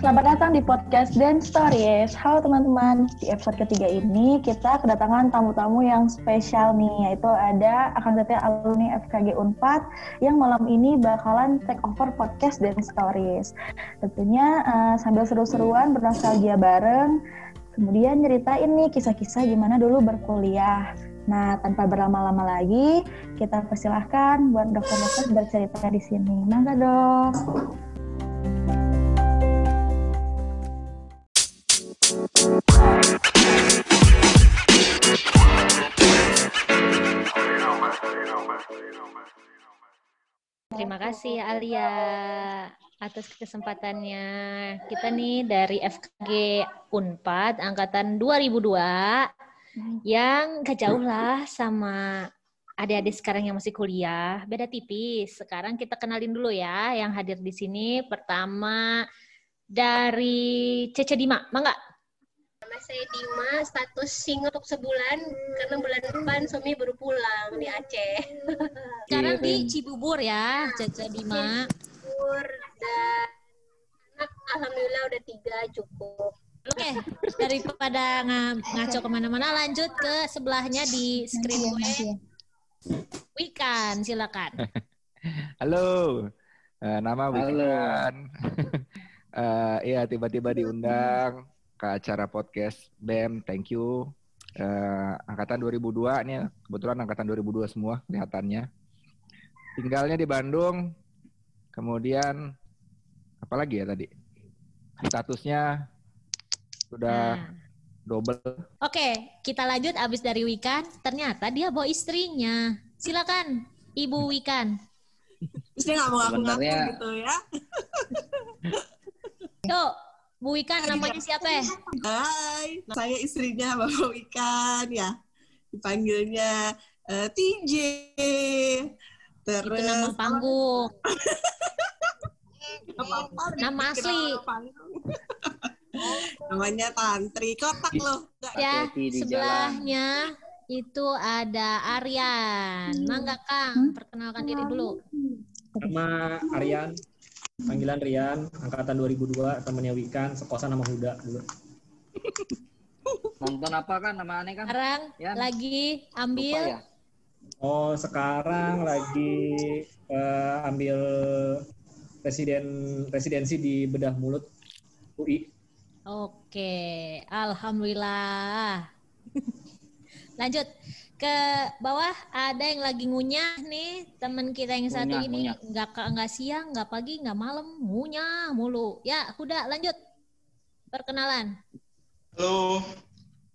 Selamat datang di podcast Dan Stories. Halo teman-teman, di episode ketiga ini kita kedatangan tamu-tamu yang spesial nih, yaitu ada akan setia alumni FKG Unpad yang malam ini bakalan take over podcast Dan Stories. Tentunya uh, sambil seru-seruan bernostalgia bareng, kemudian nyeritain nih kisah-kisah gimana dulu berkuliah. Nah, tanpa berlama-lama lagi, kita persilahkan buat dokter-dokter bercerita di sini. Mangga dong. Terima kasih Alia atas kesempatannya. Kita nih dari FKG Unpad angkatan 2002 yang gak jauh lah sama adik-adik sekarang yang masih kuliah. Beda tipis. Sekarang kita kenalin dulu ya yang hadir di sini. Pertama dari Cece Dima. Mangga? Nama saya Dima, status sing untuk sebulan karena bulan depan suami baru pulang di Aceh. Sekarang di Cibubur ya, Cece Dima. Cibubur dan anak alhamdulillah udah tiga cukup. Oke, daripada ng ngaco ke mana-mana, lanjut ke sebelahnya di screen gue. Wikan, silakan. Halo, uh, nama Wikan. uh, iya, tiba-tiba diundang ke acara podcast BEM. Thank you. Uh, angkatan 2002 nih, kebetulan angkatan 2002 semua kelihatannya. Tinggalnya di Bandung. Kemudian apa lagi ya tadi? Statusnya sudah nah. double. Oke, kita lanjut abis dari Wikan. Ternyata dia bawa istrinya. Silakan, Ibu Wikan. Istri nggak mau ngaku-ngaku gitu ya. Yuk, Bu Wikan namanya siapa ya? Hai, saya istrinya Bapak Wikan ya. Dipanggilnya uh, TJ. Terus Itu nama panggung. nama asli. Namanya Tantri. Kotak loh. Ya, sebelahnya itu ada Aryan. Mangga Kang, perkenalkan diri dulu. Nama Aryan, panggilan Rian, angkatan 2002, temannya Wikan, sekosan nama Huda dulu. Nonton apa kan nama aneh kan? Sekarang ya. lagi ambil. Ya? Oh, sekarang lagi uh, ambil presiden residensi di bedah mulut UI. Oke, alhamdulillah. Lanjut ke bawah ada yang lagi ngunyah nih teman kita yang satu ini nggak nggak siang nggak pagi nggak malam ngunyah mulu ya udah lanjut perkenalan halo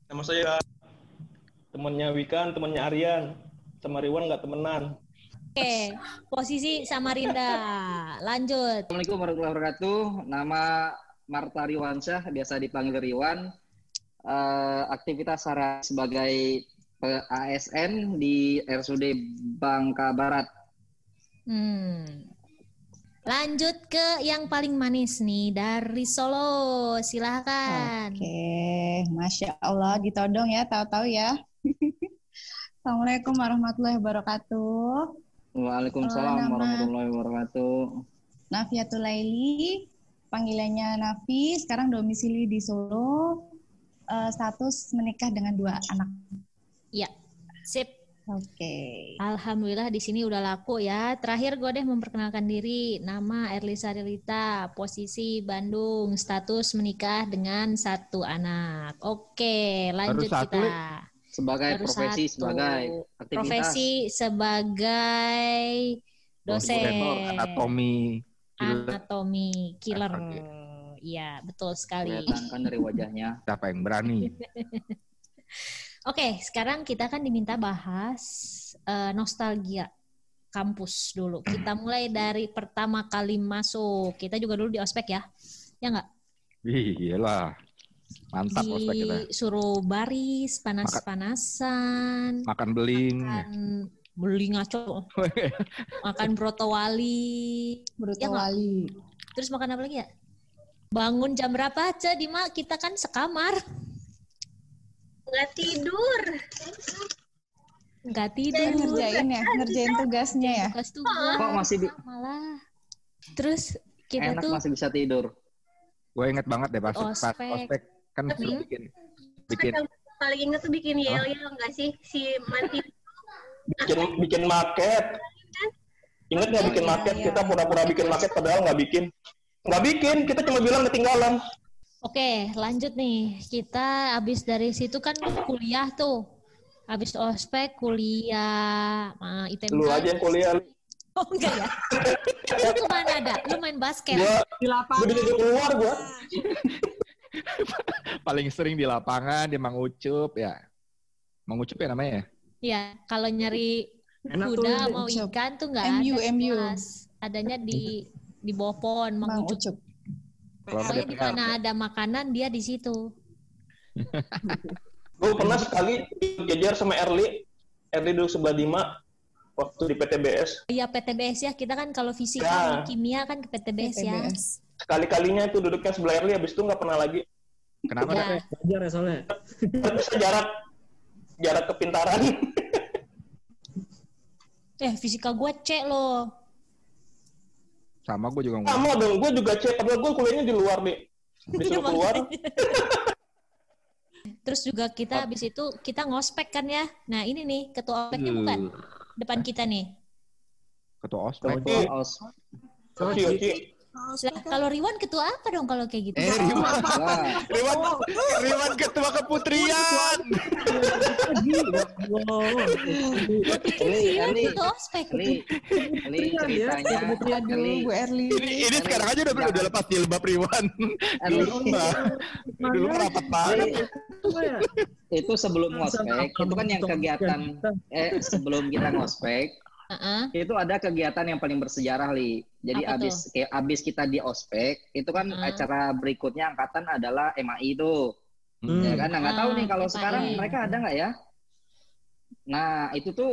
nama saya temannya Wikan temannya Aryan sama Riwan nggak temenan Oke, posisi Samarinda. Lanjut. Assalamualaikum warahmatullahi wabarakatuh. Nama Marta Riwansyah, biasa dipanggil Riwan. Uh, aktivitas saya sebagai ASN di RSUD Bangka Barat. Hmm. Lanjut ke yang paling manis nih dari Solo, silahkan. Oke, masya Allah ditodong ya, tahu-tahu ya. Assalamualaikum warahmatullahi wabarakatuh. Waalaikumsalam warahmatullahi wabarakatuh. Nafiatul Laili, panggilannya Nafi, sekarang domisili di Solo, uh, status menikah dengan dua anak. Iya, sip. Oke. Okay. Alhamdulillah di sini udah laku ya. Terakhir gue deh memperkenalkan diri. Nama Erlisa Rilita, posisi Bandung, status menikah dengan satu anak. Oke, lanjut Baru kita. Sebagai Baru profesi satu. sebagai aktivitas. Profesi sebagai dosen. Anatomi. Anatomi killer. Iya, betul sekali. Kelihatan kan dari wajahnya. Siapa yang berani? Oke, sekarang kita kan diminta bahas uh, nostalgia kampus dulu. Kita mulai dari pertama kali masuk. Kita juga dulu di ospek ya, ya nggak? Iyalah, mantap di ospek kita. Suruh baris, panas-panasan. Makan beling. Makan beling ngaco. makan broto wali. Broto ya wali. Terus makan apa lagi ya? Bangun jam berapa aja, Dima? Kita kan sekamar. Nggak tidur. Nggak tidur. Ngerjain ya, ngerjain tugasnya ya. Tugas tugas. Kok masih malah. Terus kita Enak tuh masih bisa tidur. Gue inget banget deh pas, pas Ospek. ospek kan Tapi- suruh bikin bikin yang paling inget tuh bikin yel yel nggak sih si Manti Bikin bikin market. Ingat nggak bikin Iya, market? iya. Kita pura-pura bikin market padahal nggak bikin. Nggak bikin, kita cuma bilang ketinggalan. Oke, lanjut nih. Kita habis dari situ kan kuliah tuh. Habis ospek kuliah uh, ITB. Lu aja yang kuliah. Oh enggak ya? Lu ke mana ada? Lu main basket? Gua, Di gua lapangan. disuruh keluar gua. paling sering di lapangan di Mang Ucup ya. Mang Ucup ya namanya ya? Iya, kalau nyari Enak tuh. kuda mau Ucup. ikan tuh nggak MU, ada. di MU. Adanya di di bawah pohon, Mang Mang Ucup. Ucup. Ada di mana ada makanan dia di situ. Gue pernah sekali jajar sama Erli. Erli duduk sebelah Dima waktu di PTBS. Iya PTBS ya, kita kan kalau fisika, Ya. kimia kan ke PTBS, ya. PTBS. Sekali-kalinya itu duduknya sebelah Erli, habis itu nggak pernah lagi. Kenapa? Ya. Belajar ya soalnya. Bisa jarak jarak kepintaran. Eh, fisika gue C loh. Sama gue juga Sama ngomong. dong, gue juga cek. Padahal gue kuliahnya di luar, deh. Disuruh Iya, keluar. Terus juga kita habis itu kita ngospek kan ya. Nah ini nih ketua ospeknya bukan depan kita nih. Ketua ospek. Oci, Os. Oci, Oci. Lah, kalau Riwan ketua apa dong kalau kayak gitu? Eh, Riwan, Riwan, Riwan ketua keputrian. Li, ketua ospek. Ceritanya, Bu Erli. Ini, ini sekarang aja udah udah lepas jilbab Riwan. Erli, Dulu mah, dulu mah rapat banget. itu sebelum ngospek, itu kan yang kegiatan, eh sebelum kita ngospek, Heeh. itu ada kegiatan yang paling bersejarah li. Jadi Apa abis kayak abis kita di ospek, itu kan Hmm. acara berikutnya angkatan adalah MAI itu, Hmm. ya kan? Nah nggak tahu nih kalau MAI. sekarang mereka ada nggak ya? Nah itu tuh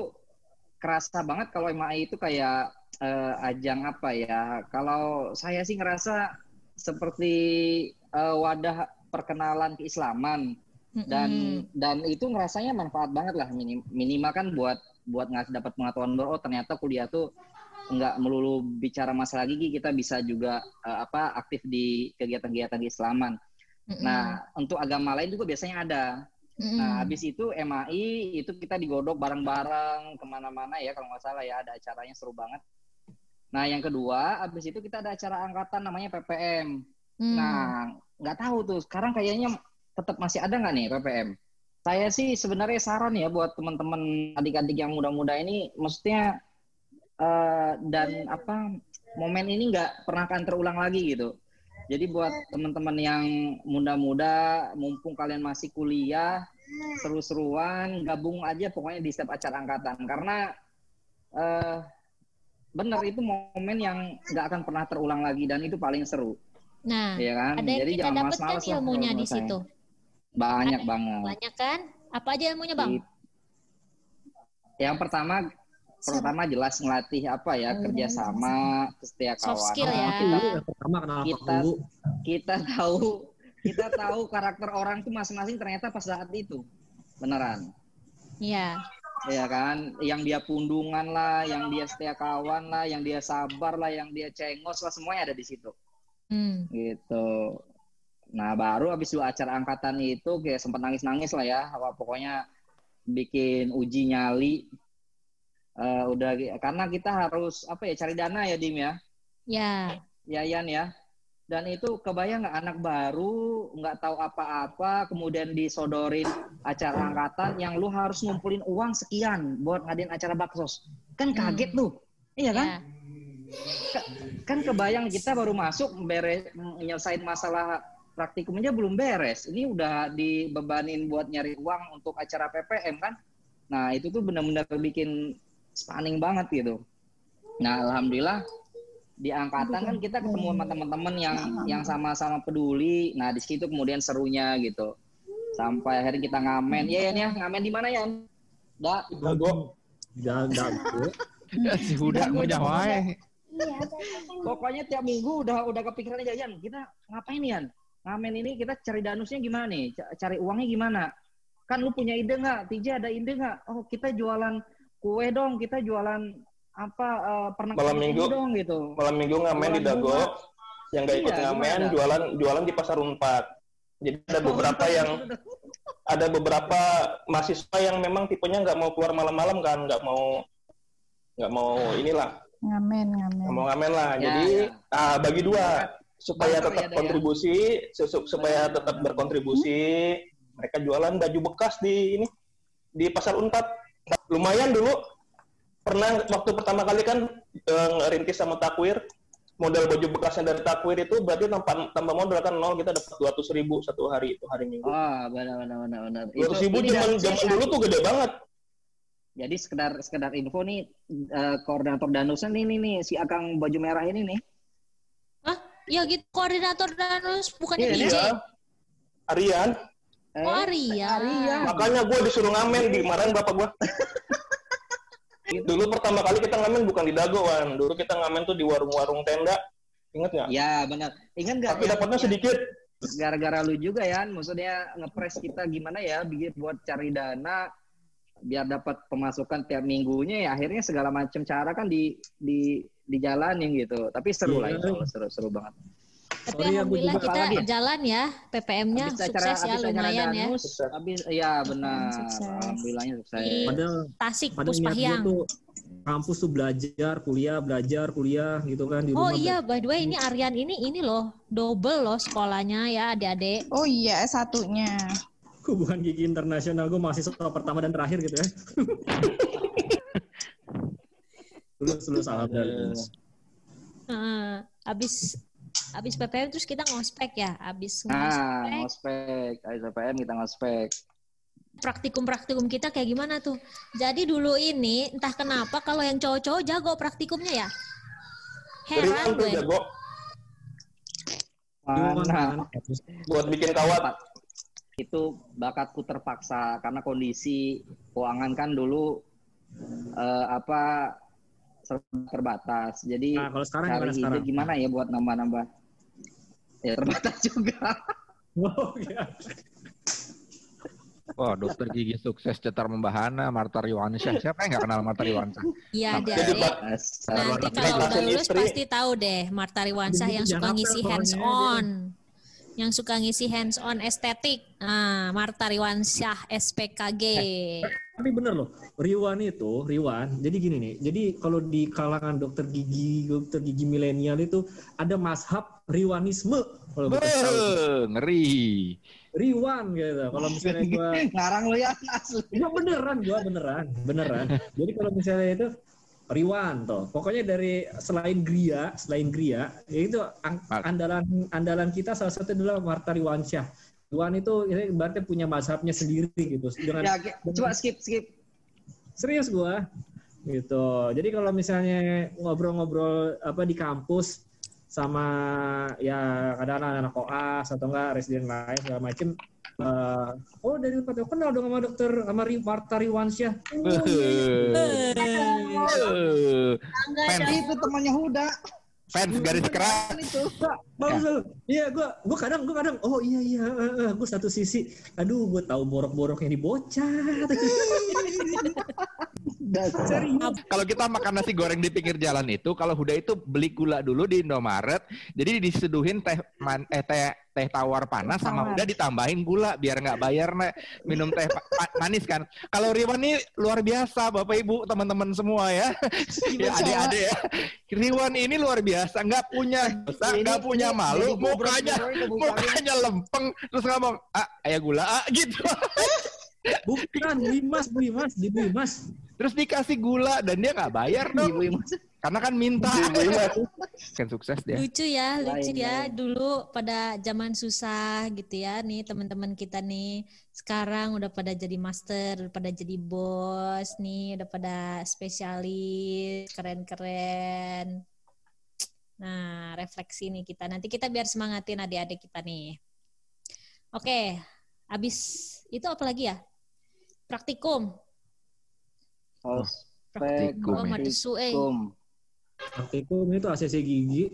kerasa banget kalau MAI itu kayak eh, ajang apa ya? Kalau saya sih ngerasa seperti eh, wadah perkenalan keislaman dan Mm-mm. dan itu ngerasanya manfaat banget lah minim, minimal kan buat buat nggak dapat pengetahuan bahwa oh ternyata kuliah tuh nggak melulu bicara masalah gigi kita bisa juga eh, apa aktif di kegiatan-kegiatan keislaman. Mm-mm. Nah untuk agama lain juga biasanya ada. Mm-mm. Nah habis itu MAI itu kita digodok bareng-bareng ke mana-mana ya kalau nggak salah ya ada acaranya seru banget. Nah yang kedua habis itu kita ada acara angkatan namanya PPM. Hmm. Nah, nggak tahu tuh. Sekarang kayaknya tetap masih ada nggak nih PPM? Saya sih sebenarnya saran ya buat teman-teman adik-adik yang muda-muda ini, maksudnya eh, dan apa momen ini nggak pernah akan terulang lagi gitu. Jadi buat teman-teman yang muda-muda, mumpung kalian masih kuliah, seru-seruan, gabung aja pokoknya di setiap acara angkatan. Karena eh bener itu momen yang nggak akan pernah terulang lagi dan itu paling seru. Nah, Iya kan? ada yang Jadi kita jangan dapat kan malas-malas lah ilmunya di menurut saya. Banyak Ada. banget. Banyak kan? Apa aja ilmunya bang? Yang pertama pertama jelas ngelatih apa ya kerjasama, kesetiakawanan. Hmm. Soft skill ya. Yang pertama kenal Kita dulu. kita tahu kita tahu karakter orang tuh masing-masing ternyata pas saat itu beneran. Iya. Ya kan, yang dia pundungan lah, yang dia setia kawan lah, yang dia sabar lah, yang dia cengos lah, semuanya ada di situ. Hmm. gitu. Nah baru habis dua acara angkatan itu kayak sempat nangis-nangis lah ya, apa pokoknya bikin uji nyali. Eh, udah karena kita harus apa ya cari dana ya Dim ya, Ya. Yayan ya. Dan itu kebayang nggak anak baru nggak tahu apa-apa, kemudian disodorin acara angkatan yang lu harus ngumpulin uang sekian buat ngadain acara baksos. Kan kaget tuh, iya kan? Ya. Ka- kan kebayang kita baru masuk beres menyelesaikan masalah praktikumnya belum beres. Ini udah dibebanin buat nyari uang untuk acara PPM kan. Nah, itu tuh benar-benar bikin stunning banget gitu. Nah, alhamdulillah di angkatan kan kita ketemu sama teman-teman yang yang sama-sama peduli. Nah, di situ kemudian serunya gitu. Sampai akhirnya kita ngamen. Ya, Yan, ya, ngamen di mana, Yan? Da, Dago. Jangan dago. Ya, si Huda mau wae. Pokoknya tiap minggu udah udah kepikiran aja Yan, kita ngapain Yan? Ngamen ini kita cari danusnya gimana nih? Ca- Cari uangnya gimana? Kan lu punya ide nggak? Tija ada ide nggak? Oh kita jualan kue dong, kita jualan apa eh, pernak Malam minggu. dong gitu. Malam minggu ngamen di Jualan Dago. bunga. yang nggak ikut Iya, ngamen gimana? jualan jualan di pasar Unpad. Jadi ada beberapa yang ada beberapa mahasiswa yang memang tipenya nggak mau keluar malam-malam kan, nggak mau nggak mau inilah, Ngamen, ngamen. nggak mau ngamen lah. Ya, Jadi ya. ah, bagi dua supaya Barter tetap ya, ya. kontribusi, su- supaya tetap berkontribusi. Mereka jualan baju bekas di ini di pasar Unpad. Lumayan dulu. Pernah waktu pertama kali kan eh, ngerintis sama takwir, modal baju bekasnya dari takwir itu berarti tanpa tambah modal kan nol kita dapat dua ribu satu hari itu hari minggu. Oh, benar benar benar benar. Dua ribu ini zaman zaman dulu tuh gede banget. Jadi sekedar sekedar info nih eh, koordinator Danusnya nih nih nih si Akang baju merah ini nih. Ya gitu koordinator Danus bukannya Iya, DJ. Iya. Arian, Eh, Oh, Arya. Arya. makanya gue disuruh ngamen dimarahin bapak gue. Dulu pertama kali kita ngamen bukan di Dago, Wan. Dulu kita ngamen tuh di warung-warung tenda. Ingat nggak? Ya benar. Ingat nggak? Tapi dapatnya sedikit. Gara-gara lu juga ya, maksudnya ngepres kita gimana ya, bikin buat cari dana biar dapat pemasukan tiap minggunya ya akhirnya segala macam cara kan di di dijalanin gitu. Tapi seru lah Iya. insya Allah, seru seru banget. Tapi Sorry ya, alhamdulillah kita lagi ya. jalan ya, PPM-nya Habis acara sukses ya lumayan ya. Danus, Sukses. habis ya benar. Sukses. Alhamdulillahnya sukses. Di Padahal Tasik Puspahyang. tuh kampus tuh belajar, kuliah, belajar, kuliah gitu kan di Oh rumah. iya, by the way ini Aryan ini ini loh double loh sekolahnya ya adik-adik. Oh iya, S1-nya. Gue bukan gigi internasional, gue mahasiswa pertama dan terakhir gitu ya. lulus lulus alhamdulillah. Heeh. abis abis PPM terus kita ngospek ya, abis Nah, ngospek ngospek, ISPM kita ngospek. praktikum-praktikum kita kayak gimana tuh? Jadi dulu ini entah kenapa kalau yang cowok-cowok jago praktikumnya ya. Heran tuh gue. jago Mana? buat bikin kawat. itu bakatku terpaksa karena kondisi keuangan kan dulu eh, apa terbatas. Jadi Nah, kalau sekarang cari gimana ide sekarang? gimana ya buat nambah-nambah. Ya terbatas juga. Oh iya. Wah, dokter gigi sukses cetar membahana Marta Riwansyah. Siapa yang nggak kenal Marta Riwansyah? Iya. Dasar. Nanti kalau udah lulus pasti tahu deh Marta Riwansah yang suka ngisi hands on. Yang suka ngisi hands on estetik. Nah, Marta Riwansyah SPKG. Tapi bener loh, Riwan itu, Riwan, jadi gini nih, jadi kalau di kalangan dokter gigi, dokter gigi milenial itu ada mazhab Riwanisme. Kalau tahu. ngeri. Riwan gitu. Kalau misalnya gua Ngarang lu ya asli. Enggak beneran gua beneran, beneran. Jadi kalau misalnya itu Riwan toh. Pokoknya dari selain Gria, selain Gria, ya itu andalan andalan kita salah satu adalah Marta Riwansyah. Riwan itu ini berarti punya mazhabnya sendiri gitu. Dengan Ya, coba skip skip. serius gua gitu. Jadi kalau misalnya ngobrol-ngobrol apa di kampus sama ya kadang anak-anak koas atau enggak residen lain segala macem eh, oh dari Pak kenal dong sama dokter sama Marta Riwansyah. Beuh. Fans, Itu temannya Huda. fans garis keras. Itu. Pak, bagus bagus. Iya, gua gua kadang gua kadang oh iya iya, eh, eh, gua satu sisi aduh gua tahu borok-boroknya di bocah. Kalau kita makan nasi goreng di pinggir jalan itu, kalau Huda itu beli gula dulu di Indomaret, jadi diseduhin teh man, eh, teh teh tawar panas sama Tawar. Huda ditambahin gula biar nggak bayar nek minum teh manis kan. Kalau Riwan ini luar biasa, Bapak Ibu, teman-teman semua ya. ya adik-adik ya. Riwan ini luar biasa, nggak punya dosa, Ini- nggak punya ini malu, mukanya mukanya lempeng terus ngomong, "Ah, ayah gula ah," gitu. Bukan, beli mas, beli mas, dibeli mas. Terus dikasih gula dan dia nggak bayar dong. Ibu Imas. Karena kan minta. kan sukses dia. Lucu ya, lucu Lain, ya. lain. Dulu pada zaman susah gitu ya, nih teman-teman kita nih. Sekarang udah pada jadi master, udah pada jadi bos nih, udah pada spesialis, keren-keren. Nah, refleksi nih kita. Nanti kita biar semangatin adik-adik kita nih. Oke, habis itu apa lagi ya? Praktikum. Praktikum. Oh, eh. Praktikum itu ACC gigi.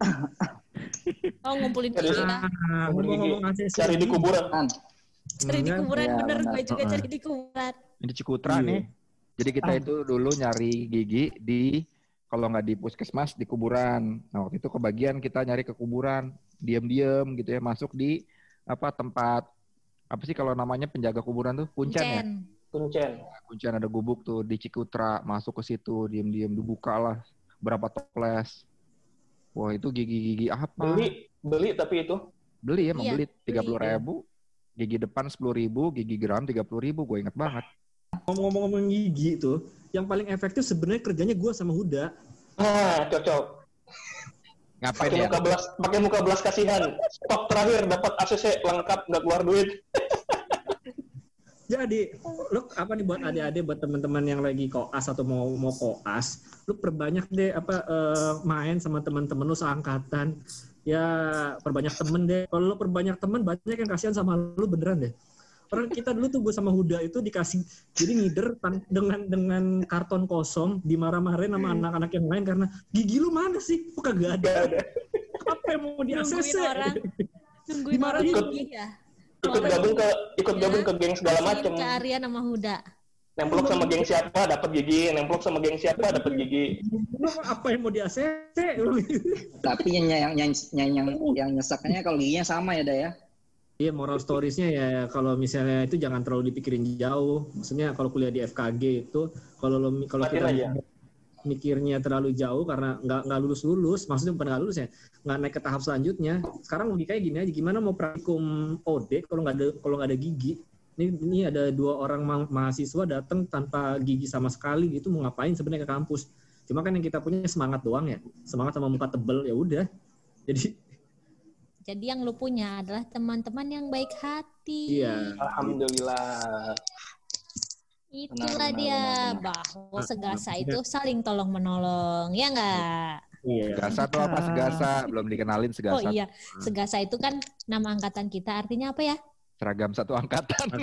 Oh, ngumpulin gigi. Nah, ngomong-ngomong ACC Cari di gigi. kuburan. Cari di kuburan, Ya, bener. Gue juga cari di kuburan. Ini Cikutra Iya. nih. Jadi kita itu dulu nyari gigi di kalau nggak di puskesmas di kuburan. Nah waktu itu kebagian kita nyari ke kuburan, diam-diam gitu ya masuk di apa tempat apa sih kalau namanya penjaga kuburan tuh kuncen ya? Kuncen. Kuncen ada gubuk tuh di Cikutra, masuk ke situ diam-diam dibuka lah berapa toples. Wah itu gigi-gigi apa? Beli, beli tapi itu. Beli ya, Iya, membeli tiga puluh ribu, gigi depan sepuluh ribu, gigi geram tiga puluh ribu, gue inget banget. Ngomong-ngomong gigi tuh, yang paling efektif sebenarnya kerjanya gue sama Huda. Ah, cocok. Ngapain Pakai ya? muka belas, pakai muka belas kasihan. Stok terakhir dapat ACC lengkap nggak keluar duit. Jadi, lu apa nih buat adik-adik, buat teman-teman yang lagi koas atau mau mau koas, lu perbanyak deh apa eh, main sama teman-teman lu seangkatan. Ya perbanyak temen deh. Kalau lu perbanyak temen banyak yang kasihan sama lu beneran deh. Orang kita dulu tuh gue sama Huda itu dikasih jadi ngider dengan dengan karton kosong dimarah-marahin sama anak-anak yang lain karena gigi lu mana sih? Kok kagak ada? Apa yang mau di Nungguin orang. Nungguin orang gigi ya. Ikut gabung ke ikut gabung ke geng segala macem. Ke Arya sama Huda. Nemplok sama geng siapa dapat gigi, nemplok sama geng siapa dapat gigi. Lu apa yang mau di ACC? Tapi yang yang yang yang, yang, yang nyesaknya kalau giginya sama ya, Da ya. Iya moral storiesnya ya kalau misalnya itu jangan terlalu dipikirin jauh. Maksudnya kalau kuliah di FKG itu kalau lo kalau kita aja. Mikirnya terlalu jauh karena nggak nggak lulus lulus, maksudnya bukan nggak lulus ya, nggak naik ke tahap selanjutnya. Sekarang logikanya gini aja, gimana mau praktikum OD kalau nggak ada kalau nggak ada gigi? Ini, ini ada dua orang ma- mahasiswa datang tanpa gigi sama sekali gitu mau ngapain sebenarnya ke kampus? Cuma kan yang kita punya semangat doang ya, semangat sama muka tebel ya udah. Jadi Jadi yang lu punya adalah teman-teman yang baik hati. iya. Alhamdulillah. Itulah Benar, dia benar, bahwa Ah, segasa itu saling tolong menolong, ya enggak? Iya. Segasa tuh apa segasa? Belum dikenalin segasa. Oh iya, segasa itu kan nama angkatan kita artinya apa ya? Seragam satu angkatan.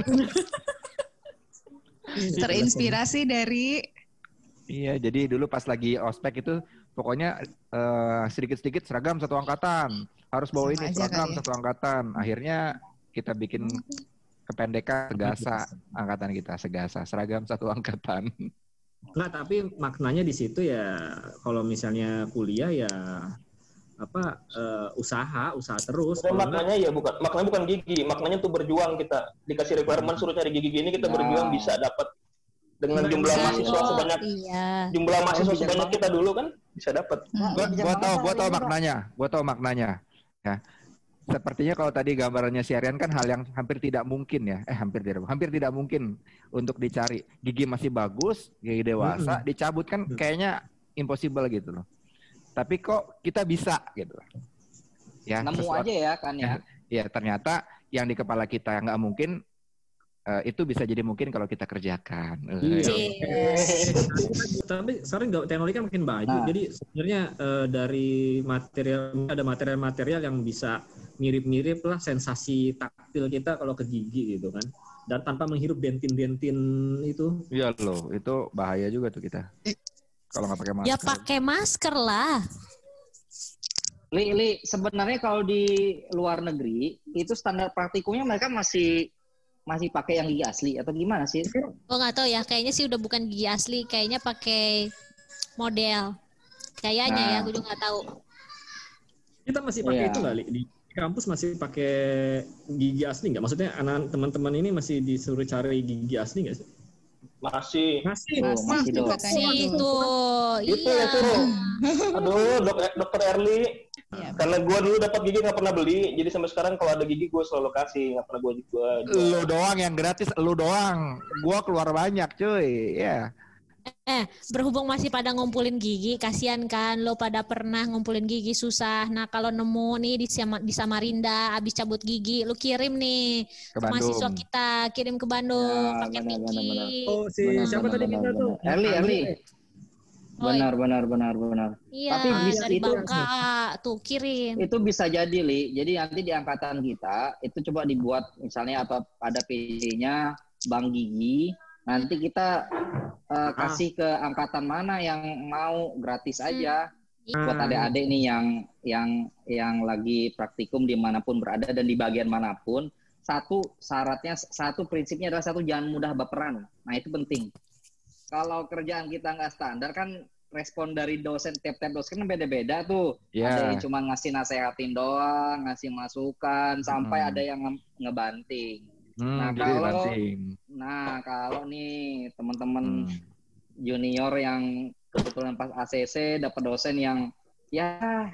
Terinspirasi dari Iya, jadi dulu pas lagi ospek itu pokoknya eh, sedikit-sedikit seragam satu angkatan. Harus bawa Sama ini seragam kali ya. satu angkatan. Akhirnya kita bikin kependekan segasa angkatan kita segasa seragam satu angkatan. Nggak, tapi maknanya di situ ya kalau misalnya kuliah ya apa eh, usaha, usaha terus. Maknanya ya bukan maknanya bukan gigi, maknanya tuh berjuang kita. Dikasih requirement suruh cari gigi gini kita Nah. berjuang bisa dapat dengan Nah, jumlah bisa. mahasiswa Oh, sebanyak iya. jumlah mahasiswa sebanyak kita dulu kan bisa dapat. Gua, Bijak gua banget, tahu, gua tahu maknanya. Gua tahu maknanya. Ya. Sepertinya kalau tadi gambarannya si Aryan kan hal yang hampir tidak mungkin ya. Eh, hampir tidak, hampir tidak mungkin untuk dicari. Gigi masih bagus, gigi dewasa, dicabut kan kayaknya impossible gitu loh. Tapi kok kita bisa gitu. Ya, Nemu sesuatu- aja ya kan ya. ya ternyata yang di kepala kita nggak mungkin eh, itu bisa jadi mungkin kalau kita kerjakan. Eh, Iya. Tapi sekarang nggak- teknologi kan makin maju. Nah. Jadi sebenarnya eh, dari material ada material-material yang bisa mirip-mirip lah sensasi taktil kita kalau ke gigi gitu kan. Dan tanpa menghirup dentin-dentin itu. Iya loh, itu bahaya juga tuh kita. Kalau nggak pakai masker. Ya pakai masker lah. Li, Li, sebenarnya kalau di luar negeri itu standar praktikumnya mereka masih masih pakai yang gigi asli atau gimana sih? Oh nggak tahu ya, kayaknya sih udah bukan gigi asli, kayaknya pakai model. Kayaknya ya, Nah. aku juga nggak tahu. Kita masih pakai Iya. itu nggak, Li? Di kampus masih pakai gigi asli nggak? Maksudnya anak teman-teman ini masih disuruh cari gigi asli nggak sih? Masih. Masih, Oh, masih Si tuh. itu, Itu iya. itu. Aduh, dok, dokter Erli. Iya. Karena gua dulu dapat gigi nggak pernah beli, jadi sampai sekarang kalau ada gigi gua selalu kasih, nggak pernah gua gua. Lu doang yang gratis, lu doang. Gua keluar banyak, cuy. Ya. Eh, berhubung masih pada ngumpulin gigi, kasihan kan lo pada pernah ngumpulin gigi susah. Nah, kalau nemu nih di, Sama- di Samarinda abis cabut gigi, lu kirim nih Ke ke mahasiswa kita, kirim ke Bandung Ya, pakai benar, benar, Miki. benar. Oh, si Benar, siapa benar, tadi kita tuh? Erli, Erli. Oh, Benar, benar, benar, benar. Iya, Tapi bis dari itu- Bangka tuh kirim. Itu bisa jadi, Li. Jadi nanti di angkatan kita itu coba dibuat misalnya apa ada PJ-nya Bang Gigi. Nanti kita eh, kasih ke angkatan mana yang mau gratis aja buat Ah. adik-adik nih yang yang yang lagi praktikum di mana pun berada dan di bagian mana pun. Satu syaratnya, satu prinsipnya adalah satu jangan mudah baperan. Nah itu penting. Kalau kerjaan kita nggak standar kan respon dari dosen tiap-tiap dosen kan beda-beda tuh. Iya. Ada yang cuma ngasih nasehatin doang, ngasih masukan, sampai Hmm. ada yang nge- ngebanting. Hmm, Nah, kalau- dibanting. Nah, kalau nih teman-teman Hmm. junior yang kebetulan pas ACC dapat dosen yang ya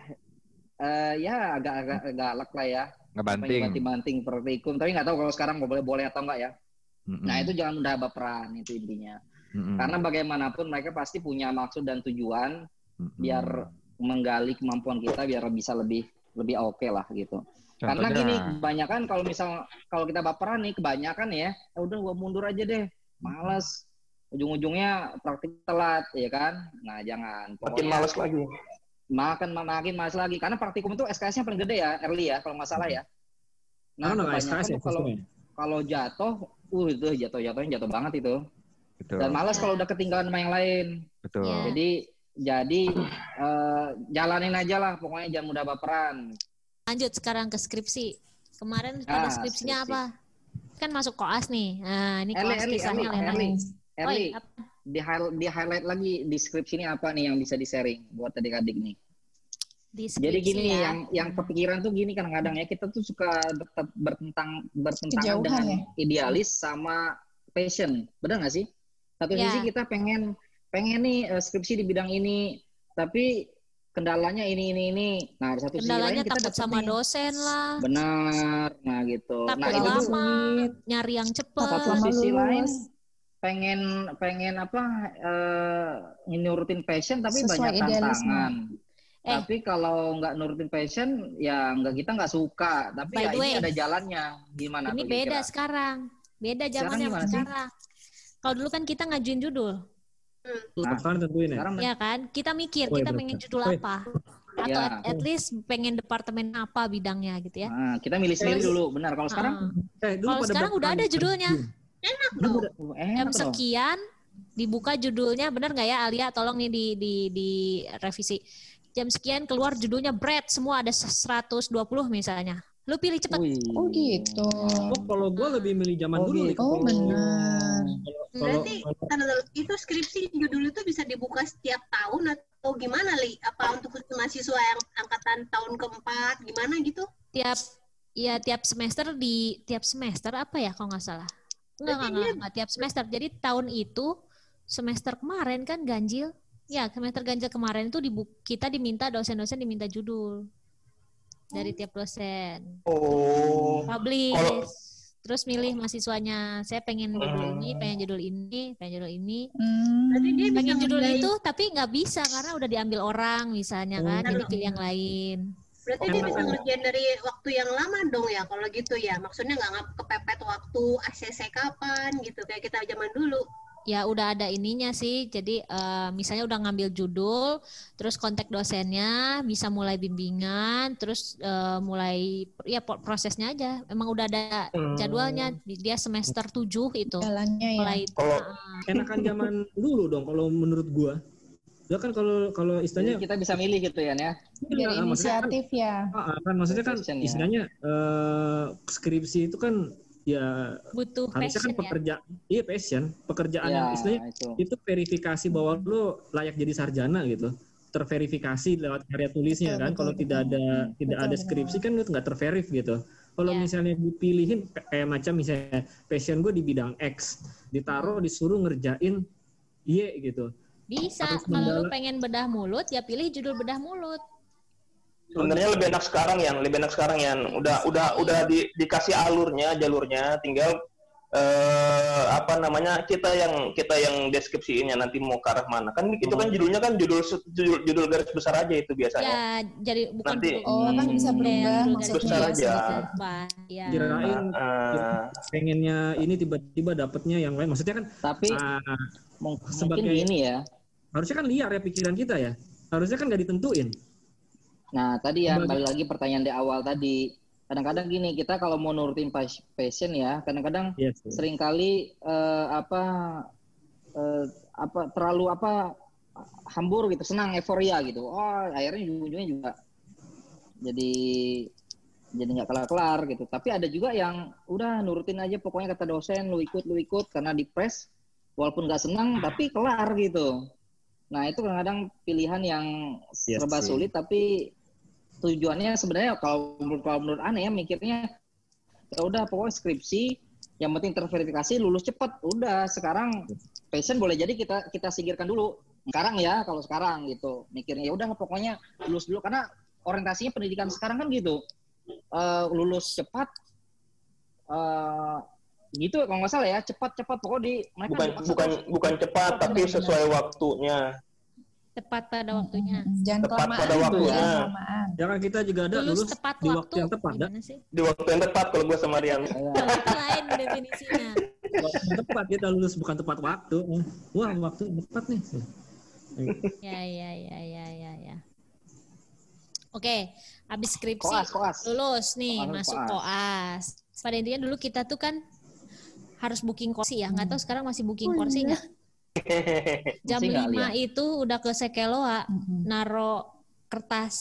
eh, ya agak-agak galak lah ya, Ngebanting. banting-banting praktikum. Tapi nggak tahu kalau sekarang boleh boleh atau enggak ya. Mm-mm. Nah, itu jangan mudah baperan itu intinya. Mm-mm. Karena bagaimanapun mereka pasti punya maksud dan tujuan Mm-mm. biar menggali kemampuan kita biar bisa lebih lebih oke lah gitu. Karena Contohnya, gini, kebanyakan kalau misal kalau kita baperan nih, kebanyakan ya, ya udah gua mundur aja deh, males. Ujung-ujungnya praktik telat, ya kan? Nah jangan. Makin males lagi. Makan makin males lagi. Karena praktikum itu SKS-nya paling gede ya, early ya, kalau nggak salah ya. Nah, Karena nggak kebanyakan SKS ya kalau kalau jatuh, uh itu jatuh-jatuhnya jatuh banget itu. betul, Dan malas kalau udah ketinggalan sama yang lain. betul. Jadi jadi eh, jalanin aja lah, pokoknya jangan mudah baperan. Lanjut sekarang ke skripsi. Kemarin Ah, pada skripsinya skripsi. apa? Kan masuk koas nih. Nah, ini koas early, kisahnya Lena. early. Oh, iya, apa? di, highlight, di highlight lagi di skripsi ini apa nih yang bisa di sharing buat adik-adik nih. Di Jadi gini ya. yang yang kepikiran tuh gini kadang-kadang ya kita tuh suka ber- bertentang bertentangan Kejauhan dengan ya? idealis sama passion, benar nggak sih? Satu Ya. sisi kita pengen pengen nih eh, skripsi di bidang ini, tapi kendalanya ini ini ini. Nah, satu sisi Kendalanya lain kita takut dapet sama nih. dosen lah. Benar, nah gitu. Takut nah itu tuh lama, nyari yang cepet. satu lama sisi lulus. lain pengen pengen apa eh nurutin passion tapi Sesuai banyak idealisme. tantangan. Eh. Tapi kalau nggak nurutin passion ya nggak kita nggak suka. Tapi By ya the ini way, ada jalannya. Gimana Ini beda kira-kira? sekarang. Beda Sekarang zamannya sih? sekarang. Kalau dulu kan kita ngajuin judul, Nah, Sekarang tentuin ya. sekarang ya kan? Kita mikir Oh, iya kita pengen judul Oh, iya. apa, atau Ya. at, at least pengen departemen apa bidangnya gitu ya. nah, kita milih sendiri dulu. Benar. Kalau sekarang Ah. Eh, dulu Kalau sekarang udah ada judulnya. dulu udah- eh, jam enak dong. sekian dibuka judulnya benar nggak ya Alia tolong nih di di di revisi jam sekian keluar judulnya bread semua ada 120 misalnya lu pilih cepet Wih. Oh gitu. Oh, kalau gue lebih milih zaman Oh, dulu nih. gitu. Oh Kalau- benar. Kalau Berarti itu skripsi judul itu bisa dibuka setiap tahun atau gimana li? Apa untuk mahasiswa yang angkatan tahun keempat gimana gitu? tiap ya tiap semester di tiap semester apa ya kalau nggak salah nggak nggak Berarti nggak nggak tiap semester jadi tahun itu semester kemarin kan ganjil ya semester ganjil kemarin itu dibu kita diminta dosen-dosen diminta judul dari tiap dosen Oh. publish Kalau- terus milih mahasiswanya saya pengen judul ini pengen judul ini pengen judul ini Hmm. Berarti dia pengen judul ngerjain- itu tapi nggak bisa karena udah diambil orang misalnya kan Oh. jadi pilih yang lain Berarti dia bisa ngerjain dari waktu yang lama dong ya kalau gitu ya. Maksudnya nggak ngap- kepepet waktu ACC kapan gitu kayak kita zaman dulu. Ya udah ada ininya sih jadi eh, misalnya udah ngambil judul terus kontak dosennya bisa mulai bimbingan terus eh, mulai ya prosesnya aja emang udah ada Hmm. jadwalnya dia semester 7 itu Jalannya ya. mulai Kalau- Ah, enakan zaman dulu dong kalau menurut gua. Ya kan kalau kalau Jadi istilahnya kita bisa milih gitu ya, ya. Biar Iya, maksudnya kan- inisiatif ya. Ah, ah, kan maksudnya kan Passion ya. istilahnya eh, skripsi itu kan ya butuh harusnya passion kan ya pekerja iya passion pekerjaan Ya, yang istilahnya itu. itu verifikasi bahwa lo layak jadi sarjana gitu terverifikasi lewat karya tulisnya Betul, kan betul, kalau betul. tidak ada tidak Betul, ada betul. skripsi kan lo nggak terverif gitu kalau Ya. misalnya dipilihin kayak macam misalnya passion gue di bidang X ditaruh disuruh ngerjain Y gitu bisa kalau lu pengen bedah mulut ya pilih judul bedah mulut Sebenarnya lebih enak sekarang ya, lebih enak sekarang ya. Udah udah udah di, dikasih alurnya, jalurnya, tinggal eh apa namanya kita yang kita yang deskripsiinnya nanti mau ke arah mana kan itu kan judulnya kan judul judul, judul garis besar aja itu biasanya ya jadi bukan Nanti- judul Oh, kan bisa Hmm. berubah maksudnya. Besar ya, aja. depan. ya kirain Ah, pengennya ini tiba-tiba dapetnya yang lain maksudnya kan Tapi mung- mungkin sebagai- gini ya. harusnya kan liar ya pikiran kita ya harusnya kan nggak ditentuin Nah, tadi ya balik lagi pertanyaan di awal tadi. Kadang-kadang gini, kita kalau mau nurutin pas- passion ya, kadang-kadang Yes. sering kali eh, apa eh, apa terlalu apa hambur gitu, senang euforia gitu. Oh, akhirnya ujung-ujungnya juga jadi jadi nggak kelar-kelar gitu. Tapi ada juga yang udah nurutin aja pokoknya kata dosen, lu ikut lu ikut karena di press walaupun nggak senang tapi kelar gitu. Nah itu kadang-kadang pilihan yang Iya serba sih. sulit tapi tujuannya sebenarnya kalau menurut kalau menurut aneh ya mikirnya ya udah pokoknya skripsi yang penting terverifikasi lulus cepat udah. Sekarang passion boleh jadi kita kita singkirkan dulu. Sekarang ya kalau sekarang gitu. Mikirnya ya udah pokoknya lulus dulu. Karena orientasinya pendidikan sekarang kan gitu. Eh, lulus cepat eh gitu kalau nggak salah ya. Cepat cepat pokoknya di mereka bukan bukan bukan cepat tapi sesuai waktunya Tepat pada waktunya. Jangan Tepat kelamaan. pada waktunya. Jangan kelamaan. Jangan kita juga ada Lulus lulus tepat di waktu waktu. yang tepat, sih? di waktu yang tepat kalau gue sama Rian Kalau itu lain definisinya. Waktu yang tepat kita lulus bukan tepat waktu. Wah, waktu yang tepat nih. Ya, ya, ya, ya, ya, ya. Oke, habis skripsi koas koas lulus nih, Koas, masuk koas. koas. Pada intinya dulu kita tuh kan harus booking kursi ya, nggak tahu sekarang masih booking Oh, kursi iya. nggak? Jam 5 itu udah ke Sekeloa, Mm-mm. naro kertas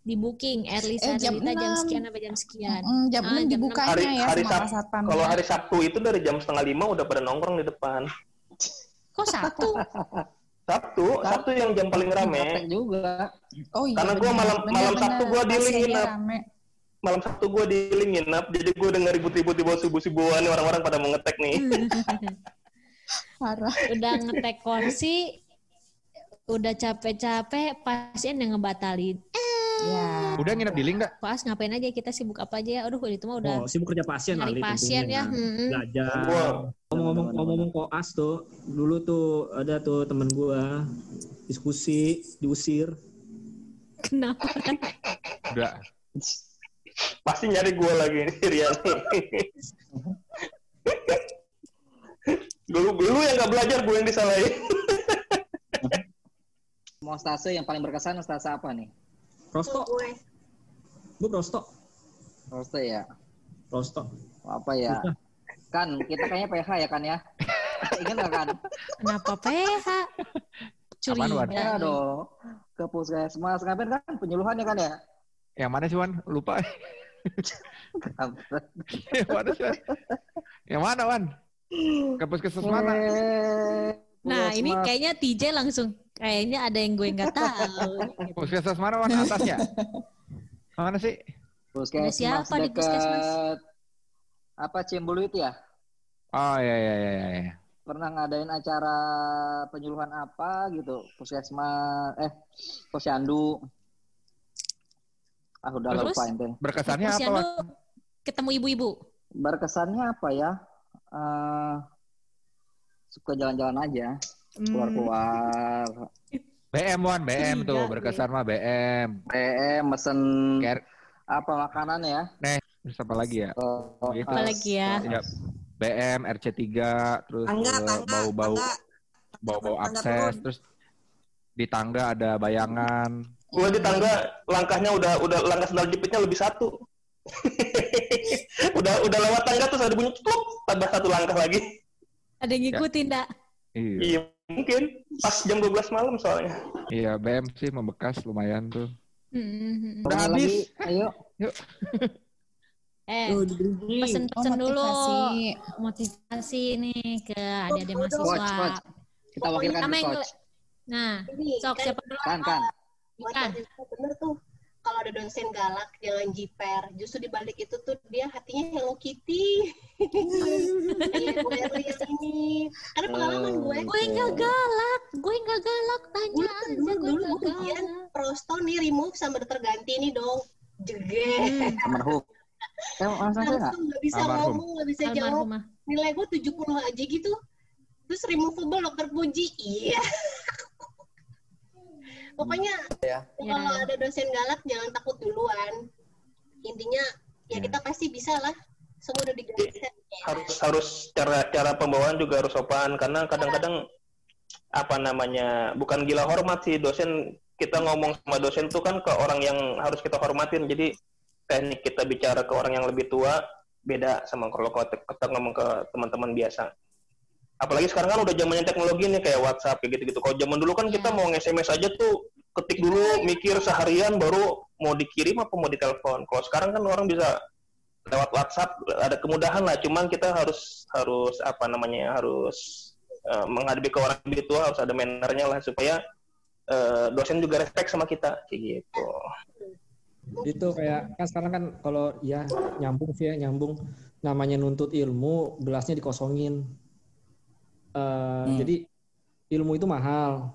di booking, early Eh, jam jam 6. sekian sampai jam sekian. Mm, jam Ah, 6 jam dibukanya Hari- ya hari sama Sab- Satpam. kalau ya. hari Sabtu itu dari jam setengah lima udah pada nongkrong di depan Kok satu? Sabtu Sabtu yang jam paling rame juga Oh iya. Karena gua benar. malam- Benar, malam. Sabtu gua di nginep. rame. malam Sabtu gue di link nginep jadi gue denger ribut-ribut di bawah subuh-subuhan nih orang-orang pada mau ngetek nih Parah. udah ngetek kursi, udah capek-capek, pasien yang ngebatalin. Ya. Udah nginep di link nggak? Koas ngapain aja kita sibuk apa aja ya? Aduh, itu mah udah Oh, sibuk kerja pasien kali pasien ya. mm-mm. Belajar. Gua- Ngomong-ngomong ngomong koas tuh, dulu tuh ada tuh temen gua diskusi, diusir. Kenapa? Udah. pasti nyari gue lagi nih Rian dulu dulu yang nggak belajar gue yang disalahin mau stase yang paling berkesan stase apa nih Prosto, gue bu prosto, stase ya prosto. apa ya kan kita kayaknya PH ya kan ya ingat nggak kan Kenapa PH? Apaan, Wan? Curiga. ya dong ke puskesmas ngapain kan penyuluhan ya kan ya Yang mana sih Wan? Lupa. Yang mana sih Wan? Yang mana Wan? Ke puskesmas mana? Nah, ini kayaknya TJ langsung kayaknya ada yang gue nggak tahu. Puskesmas mana Wan? Atasnya? Mana sih? puskesmas siapa di puskesmas? apa Cimbuluit ya Oh iya iya iya. iya. pernah ngadain acara penyuluhan apa gitu puskesmas eh posyandu ah udah Terus? lupa ente Berkesannya apa Posyandu ketemu ibu-ibu. berkesannya apa ya Eh, suka jalan-jalan aja Hmm. keluar-keluar BM Wan, BM Iya, tuh iya. berkesan mah BM. PM mesen Kayak apa makanan ya terus apa lagi ya? Oh, Gitu. Apa lagi ya? Ya, BM, RC3, terus eh, bau-bau bau-bau akses, terus di tangga ada bayangan. gue di tangga langkahnya udah udah langkah sendal jepitnya lebih satu udah udah lewat tangga terus ada bunyi tutup tambah satu langkah lagi Ada yang ngikutin, Dak? Iya. iya mungkin pas jam 12 malam soalnya Iya, BM sih membekas lumayan tuh. Hmm. Udah habis. ayo Eh, di bridging. pesen-pesen Oh, dulu motivasi. motivasi nih ke adik-adik coach mahasiswa. coach kita wakilkan yang coach Nah, ini sok kan siapa dulu? kan kan Bukan. bener tuh kalau ada dosen galak jangan jiper justru di balik itu tuh dia hatinya Hello Kitty. Lihat ini ada pengalaman gue. Gue nggak galak, gue nggak galak, tanya dulu aja dulu gue dulu ujian prosto nih remove sama dokter ganti nih dong. Jeget Hmm, almarhum eh langsung nggak? langsung nggak bisa ngomong nggak bisa jawab. almarhumah. nilai gue 70 aja gitu. Terus removable dokter puji. Iya pokoknya Ya. kalau Ya. ada dosen galak jangan takut duluan. Intinya ya Ya. kita pasti bisa lah. Semua udah digaris harus harus cara cara pembawaan juga harus sopan. Karena kadang-kadang apa namanya bukan gila hormat sih. Dosen kita ngomong sama dosen tuh kan ke orang yang harus kita hormatin. Jadi teknik kita bicara ke orang yang lebih tua beda sama kalau kita ngomong ke teman-teman biasa apalagi sekarang kan udah zamannya teknologi nih kayak WhatsApp kayak gitu-gitu. Kalau zaman dulu kan kita Ya. mau nge-SMS aja tuh ketik dulu mikir seharian baru mau dikirim apa mau ditelepon. Kalau sekarang kan orang bisa lewat WhatsApp ada kemudahan lah. Cuman kita harus harus apa namanya harus eh, menghadapi ke orang tua harus ada mannernya lah supaya eh, dosen juga respect sama kita kayak gitu. itu kayak kan sekarang kan kalau ya nyambung sih ya nyambung. Namanya nuntut ilmu gelasnya dikosongin Eh, jadi ilmu itu mahal.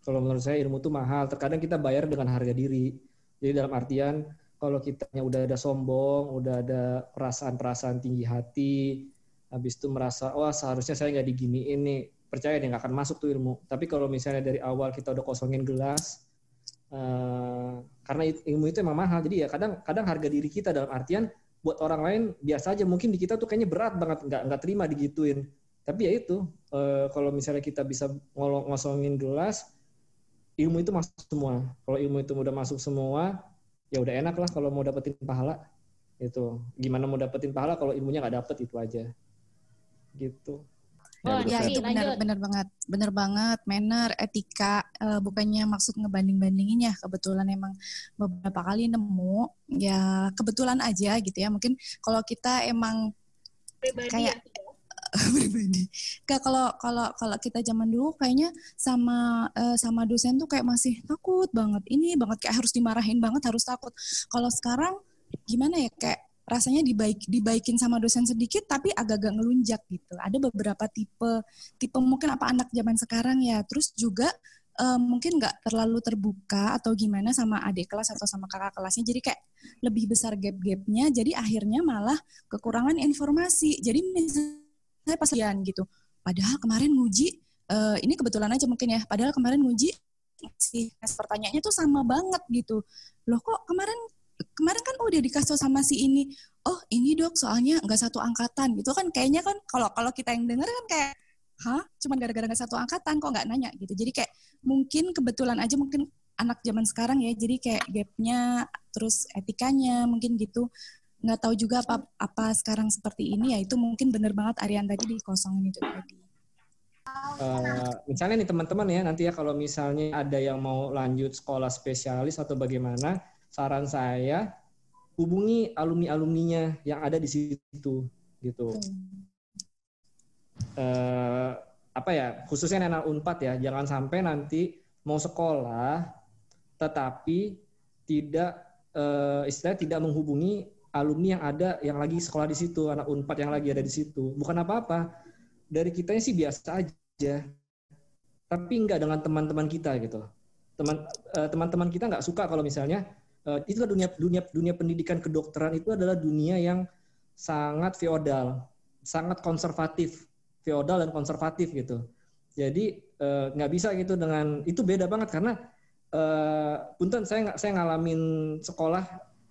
Kalau menurut saya ilmu itu mahal. Terkadang kita bayar dengan harga diri. Jadi dalam artian kalau kitanya udah ada sombong udah ada perasaan-perasaan tinggi hati habis itu merasa wah seharusnya saya nggak diginiin nih. Percaya dia nggak akan masuk tuh ilmu. Tapi kalau misalnya dari awal kita udah kosongin gelas eh, karena ilmu itu emang mahal. Jadi ya kadang kadang harga diri kita dalam artian buat orang lain biasa aja. Mungkin di kita tuh kayaknya berat banget. Nggak nggak terima digituin tapi ya itu eh, kalau misalnya kita bisa ngolong ngosongin gelas ilmu itu masuk semua kalau ilmu itu udah masuk semua ya udah enak lah kalau mau dapetin pahala itu gimana mau dapetin pahala kalau ilmunya nggak dapet itu aja gitu Oh, Ya Nasi, itu benar benar banget, benar banget. Manner, etika, eh, bukannya maksud ngebanding-bandingin ya. Kebetulan emang beberapa kali nemu, ya kebetulan aja gitu ya. Mungkin kalau kita emang Pribadi Kayak- ya. pribadi. Kayak kalau kalau kalau kita zaman dulu kayaknya sama eh, sama dosen tuh kayak masih takut banget. Ini banget kayak harus dimarahin banget, harus takut. Kalau sekarang gimana ya kayak rasanya dibaik dibaikin sama dosen sedikit tapi agak-agak ngelunjak gitu. Ada beberapa tipe tipe mungkin apa anak zaman sekarang ya. Terus juga eh, mungkin nggak terlalu terbuka atau gimana sama adik kelas atau sama kakak kelasnya. Jadi kayak lebih besar gap-gapnya. Jadi akhirnya malah kekurangan informasi. Jadi misalnya pas ujian gitu. Padahal kemarin nguji, eh, ini kebetulan aja mungkin ya. Padahal kemarin nguji si pertanyaannya tuh sama banget gitu. Loh kok kemarin kemarin kan udah dikasih sama si ini. Oh ini dok soalnya nggak satu angkatan gitu kan. Kayaknya kan kalau kalau kita yang denger kan kayak hah cuman gara-gara nggak satu angkatan kok nggak nanya gitu. Jadi kayak mungkin kebetulan aja mungkin anak zaman sekarang ya. Jadi kayak gapnya terus etikanya mungkin gitu nggak tahu juga apa apa sekarang seperti ini ya itu mungkin bener banget Aryan tadi dikosongin itu tadi. Eh, misalnya nih teman-teman ya nanti ya kalau misalnya ada yang mau lanjut sekolah spesialis atau bagaimana saran saya hubungi alumni alumninya yang ada di situ gitu eh, apa ya khususnya anak unpad ya jangan sampai nanti mau sekolah tetapi tidak eh, istilahnya tidak menghubungi alumni yang ada yang lagi sekolah di situ anak unpad yang lagi ada di situ. Bukan apa-apa. Dari kitanya sih biasa aja. Tapi nggak dengan teman-teman kita gitu. Teman eh, teman-teman kita nggak suka kalau misalnya eh, itu dunia dunia dunia pendidikan kedokteran itu adalah dunia yang sangat feodal sangat konservatif feodal dan konservatif gitu. Jadi eh, nggak bisa gitu dengan itu beda banget karena eh, punten saya nggak saya ngalamin sekolah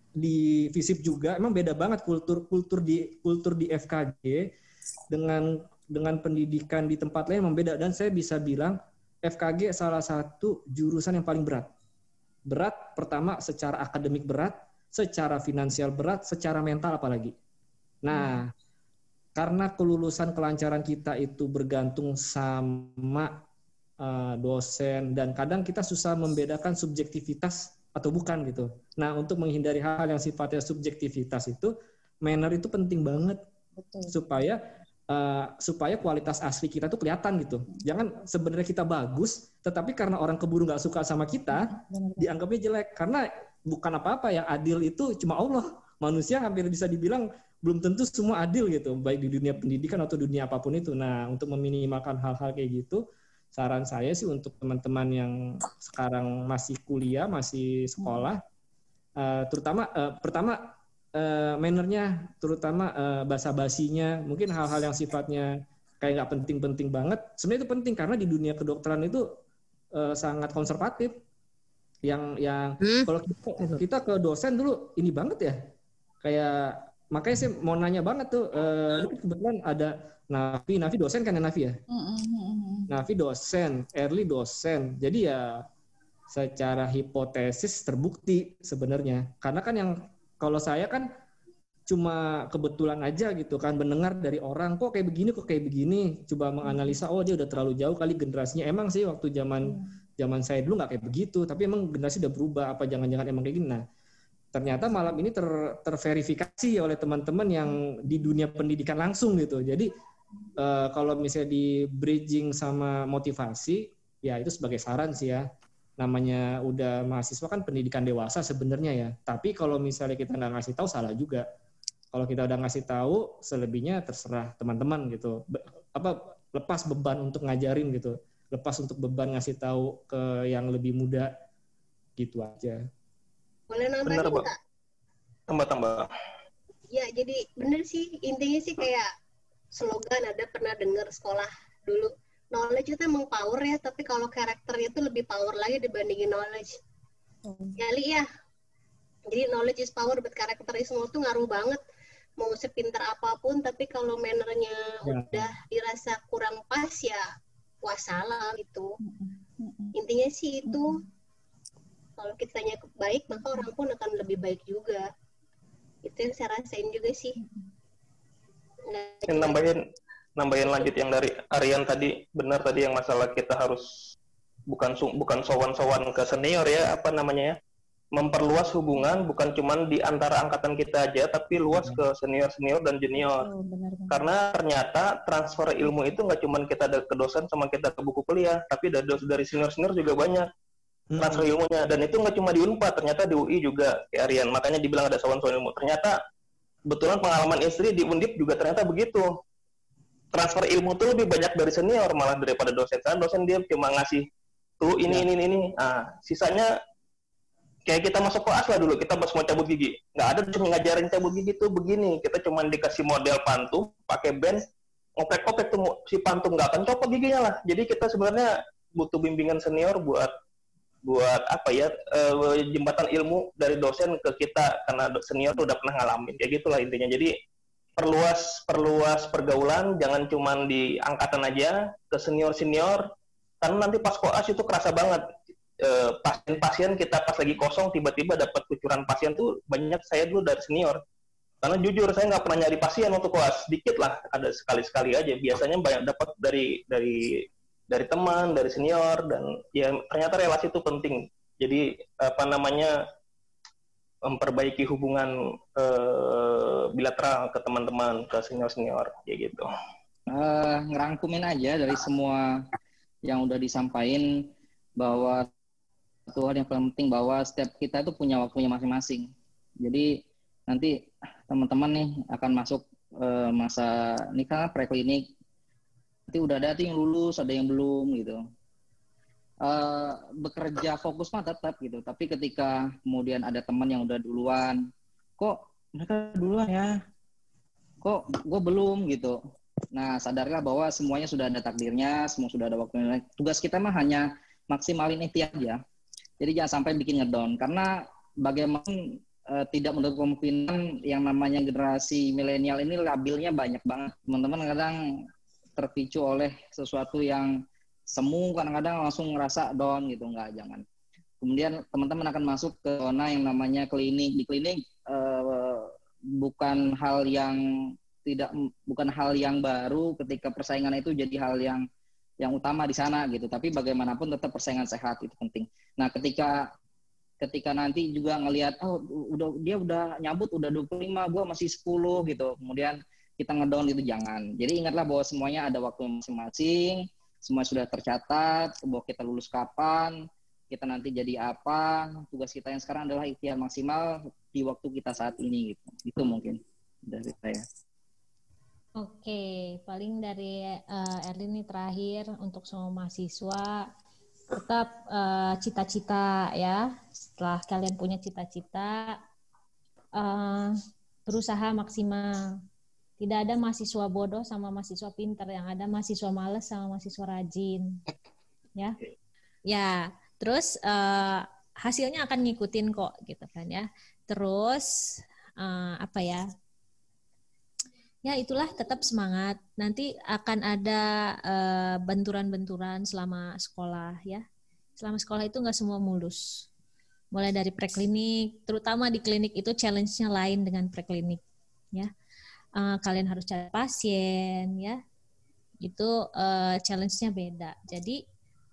di FISIP juga emang beda banget kultur kultur di kultur di FKG dengan dengan pendidikan di tempat lain membeda dan saya bisa bilang FKG salah satu jurusan yang paling berat. Berat pertama secara akademik berat, secara finansial berat, secara mental apalagi. Nah, karena kelulusan kelancaran kita itu bergantung sama uh, dosen dan kadang kita susah membedakan subjektivitas atau bukan gitu. Nah, untuk menghindari hal-hal yang sifatnya subjektivitas itu manner itu penting banget Betul. supaya uh, supaya kualitas asli kita tuh kelihatan gitu. Jangan sebenarnya kita bagus, tetapi karena orang keburu nggak suka sama kita, banget. dianggapnya jelek. Karena bukan apa-apa yang adil itu cuma Allah. Manusia hampir bisa dibilang belum tentu semua adil gitu, baik di dunia pendidikan atau dunia apa pun itu. Nah, untuk meminimalkan hal-hal kayak gitu, saran saya sih untuk teman-teman yang sekarang masih kuliah, masih sekolah, eh, terutama eh, pertama eh, mannernya, terutama eh, bahasa basinya, mungkin hal-hal yang sifatnya kayak nggak penting-penting banget. Sebenarnya itu penting karena di dunia kedokteran itu eh, sangat konservatif. Yang yang kalau kita, kita ke dosen dulu ini banget ya, kayak makanya saya mau nanya banget tuh, eh, ini kan kebetulan ada Nafi, Nafi dosen kan ya Nafi ya? Mm, mm, mm. Nafi dosen, Erli dosen. Jadi ya secara hipotesis terbukti sebenarnya. Karena kan yang kalau saya kan cuma kebetulan aja gitu kan mendengar dari orang kok kayak begini kok kayak begini coba menganalisa oh dia udah terlalu jauh kali generasinya emang sih waktu zaman zaman saya dulu nggak kayak begitu tapi emang generasi udah berubah apa jangan-jangan emang kayak gini nah ternyata malam ini ter, terverifikasi oleh teman-teman yang di dunia pendidikan langsung gitu jadi eh, kalau misalnya di bridging sama motivasi ya itu sebagai saran sih ya namanya udah mahasiswa kan pendidikan dewasa sebenarnya ya. Tapi kalau misalnya kita nggak ngasih tahu salah juga. Kalau kita udah ngasih tahu, selebihnya terserah teman-teman gitu. Be- apa lepas beban untuk ngajarin gitu. Lepas untuk beban ngasih tahu ke yang lebih muda gitu aja. Boleh nambahin Bener, Mbak. nggak? Tambah-tambah. Ya, jadi bener sih intinya sih kayak slogan ada pernah dengar sekolah dulu. Knowledge itu emang power ya, tapi kalau karakternya itu lebih power lagi dibandingin knowledge. Kali ya. Jadi knowledge is power, but karakterisme itu ngaruh banget. Mau sepinter apa pun, tapi kalau mannernya Ya. udah dirasa kurang pas ya wassalam gitu. Intinya sih itu kalau kitanya baik, maka orang pun akan lebih baik juga. Itu yang saya rasain juga sih. Yang nambahin nambahin lanjut yang dari Aryan tadi benar tadi yang masalah kita harus bukan bukan sowan-sowan ke senior ya apa namanya ya? Memperluas hubungan bukan cuman di antara angkatan kita aja tapi luas ke senior-senior dan junior. Oh, benar karena ternyata transfer ilmu itu nggak cuman kita ada ke dosen sama kita ke buku kuliah tapi dari dari senior-senior juga banyak transfer ilmunya. Dan itu nggak cuma di Unpad ternyata di UI juga kayak Aryan makanya dibilang ada sowan-sowan ilmu. Ternyata kebetulan pengalaman istri di Undip juga ternyata begitu. Transfer ilmu tuh lebih banyak dari senior malah daripada dosen. Karena dosen dia cuma ngasih tuh ini ini ini, ini. Ah sisanya kayak kita masuk kelas lah dulu. Kita pas mau cabut gigi. Nggak ada cuma ngajarin cabut gigi tuh begini. Kita cuma dikasih model pantum pakai band ngopek-ngopek tuh si pantum nggak akan copot giginya lah. Jadi kita sebenarnya butuh bimbingan senior buat buat apa ya eh, jembatan ilmu dari dosen ke kita karena senior tuh udah pernah ngalamin kayak gitulah intinya. Jadi perluas perluas pergaulan jangan cuman di angkatan aja ke senior senior karena nanti pas koas itu kerasa banget. Eh, pasien-pasien kita pas lagi kosong tiba-tiba dapat kucuran pasien tuh banyak saya dulu dari senior. Karena jujur saya nggak pernah nyari pasien untuk koas. Sedikit lah ada sekali-sekali aja. Biasanya banyak dapat dari dari dari teman dari senior dan ya ternyata relasi itu penting jadi apa namanya memperbaiki hubungan eh, bilateral ke teman-teman ke senior-senior kayak gitu Eh, ngerangkumin aja dari semua yang udah disampaikan bahwa satu hal yang paling penting bahwa setiap kita itu punya waktunya masing-masing. Jadi nanti teman-teman nih akan masuk eh, masa nikah preklinik. Nanti udah ada yang lulus, ada yang belum gitu. Eh, bekerja fokus mah tetap gitu. Tapi ketika kemudian ada teman yang udah duluan, kok mereka duluan ya? Kok gue belum gitu? Nah, sadarlah bahwa semuanya sudah ada takdirnya, semua sudah ada waktunya. Tugas kita mah hanya maksimalin ikhtiar aja. Jadi jangan sampai bikin ngedown karena bagaimana eh, tidak menutup kemungkinan yang namanya generasi milenial ini labilnya banyak banget. Teman-teman kadang terpicu oleh sesuatu yang semu kadang-kadang langsung ngerasa down gitu enggak jangan. Kemudian teman-teman akan masuk ke zona yang namanya klinik. Di klinik eh, bukan hal yang tidak bukan hal yang baru ketika persaingan itu jadi hal yang yang utama di sana gitu. Tapi bagaimanapun tetap persaingan sehat itu penting. Nah, ketika ketika nanti juga ngelihat oh udah dia udah nyambut udah 25, gua masih 10 gitu. Kemudian kita ngedown itu jangan. Jadi ingatlah bahwa semuanya ada waktu masing-masing, semua sudah tercatat, bahwa kita lulus kapan, kita nanti jadi apa, tugas kita yang sekarang adalah ikhtiar maksimal di waktu kita saat ini gitu. Itu mungkin dari saya. Oke, paling dari eh, Erlin nih terakhir untuk semua mahasiswa tetap eh, cita-cita ya. Setelah kalian punya cita-cita, eh, berusaha maksimal. Tidak ada mahasiswa bodoh sama mahasiswa pinter, yang ada mahasiswa males sama mahasiswa rajin. Ya, ya. Terus eh, hasilnya akan ngikutin kok, gitu kan ya. Terus eh, apa ya? ya itulah tetap semangat. Nanti akan ada eh, benturan-benturan selama sekolah ya. Selama sekolah itu nggak semua mulus. Mulai dari preklinik, terutama di klinik itu challenge-nya lain dengan preklinik ya. Eh, kalian harus cari pasien ya. Itu eh, challenge-nya beda. Jadi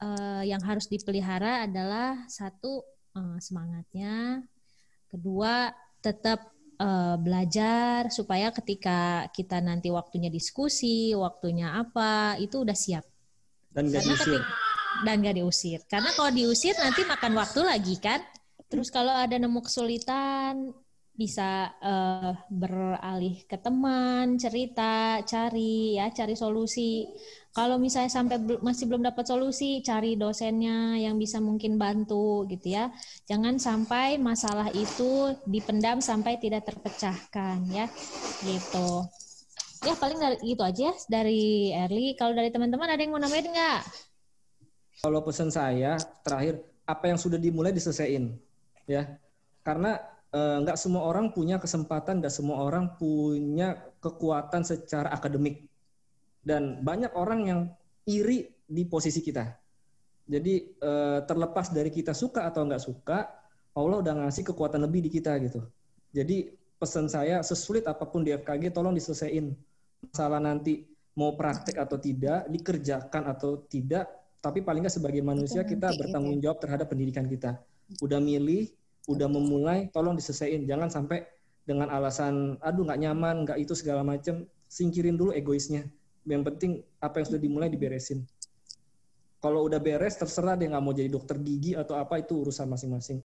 eh, yang harus dipelihara adalah satu eh, semangatnya, kedua tetap eh, belajar supaya ketika kita nanti waktunya diskusi, waktunya apa, itu udah siap. Dan gak Karena diusir. ketika dan gak diusir. Karena kalau diusir nanti makan waktu lagi kan. Terus kalau ada nemu kesulitan bisa uh, beralih ke teman, cerita, cari ya, cari solusi. Kalau misalnya sampai masih belum dapat solusi, cari dosennya yang bisa mungkin bantu gitu ya. Jangan sampai masalah itu dipendam sampai tidak terpecahkan ya. Gitu. Ya paling dari itu aja dari Erli. Kalau dari teman-teman ada yang mau nambahin nggak? Kalau pesan saya terakhir apa yang sudah dimulai diselesaikan ya. Karena nggak semua orang punya kesempatan, nggak semua orang punya kekuatan secara akademik dan banyak orang yang iri di posisi kita. Jadi eh, terlepas dari kita suka atau nggak suka, Allah udah ngasih kekuatan lebih di kita gitu. Jadi pesan saya sesulit apa pun di FKG tolong diselesaikan masalah nanti mau praktek atau tidak, dikerjakan atau tidak, tapi paling nggak sebagai manusia kita gitu. bertanggung jawab terhadap pendidikan kita. Udah milih, udah memulai, tolong diselesaikan. Jangan sampai dengan alasan, aduh nggak nyaman, nggak itu segala macam, singkirin dulu egoisnya. Yang penting apa yang sudah dimulai diberesin. Kalau udah beres terserah dia nggak mau jadi dokter gigi atau apa itu urusan masing-masing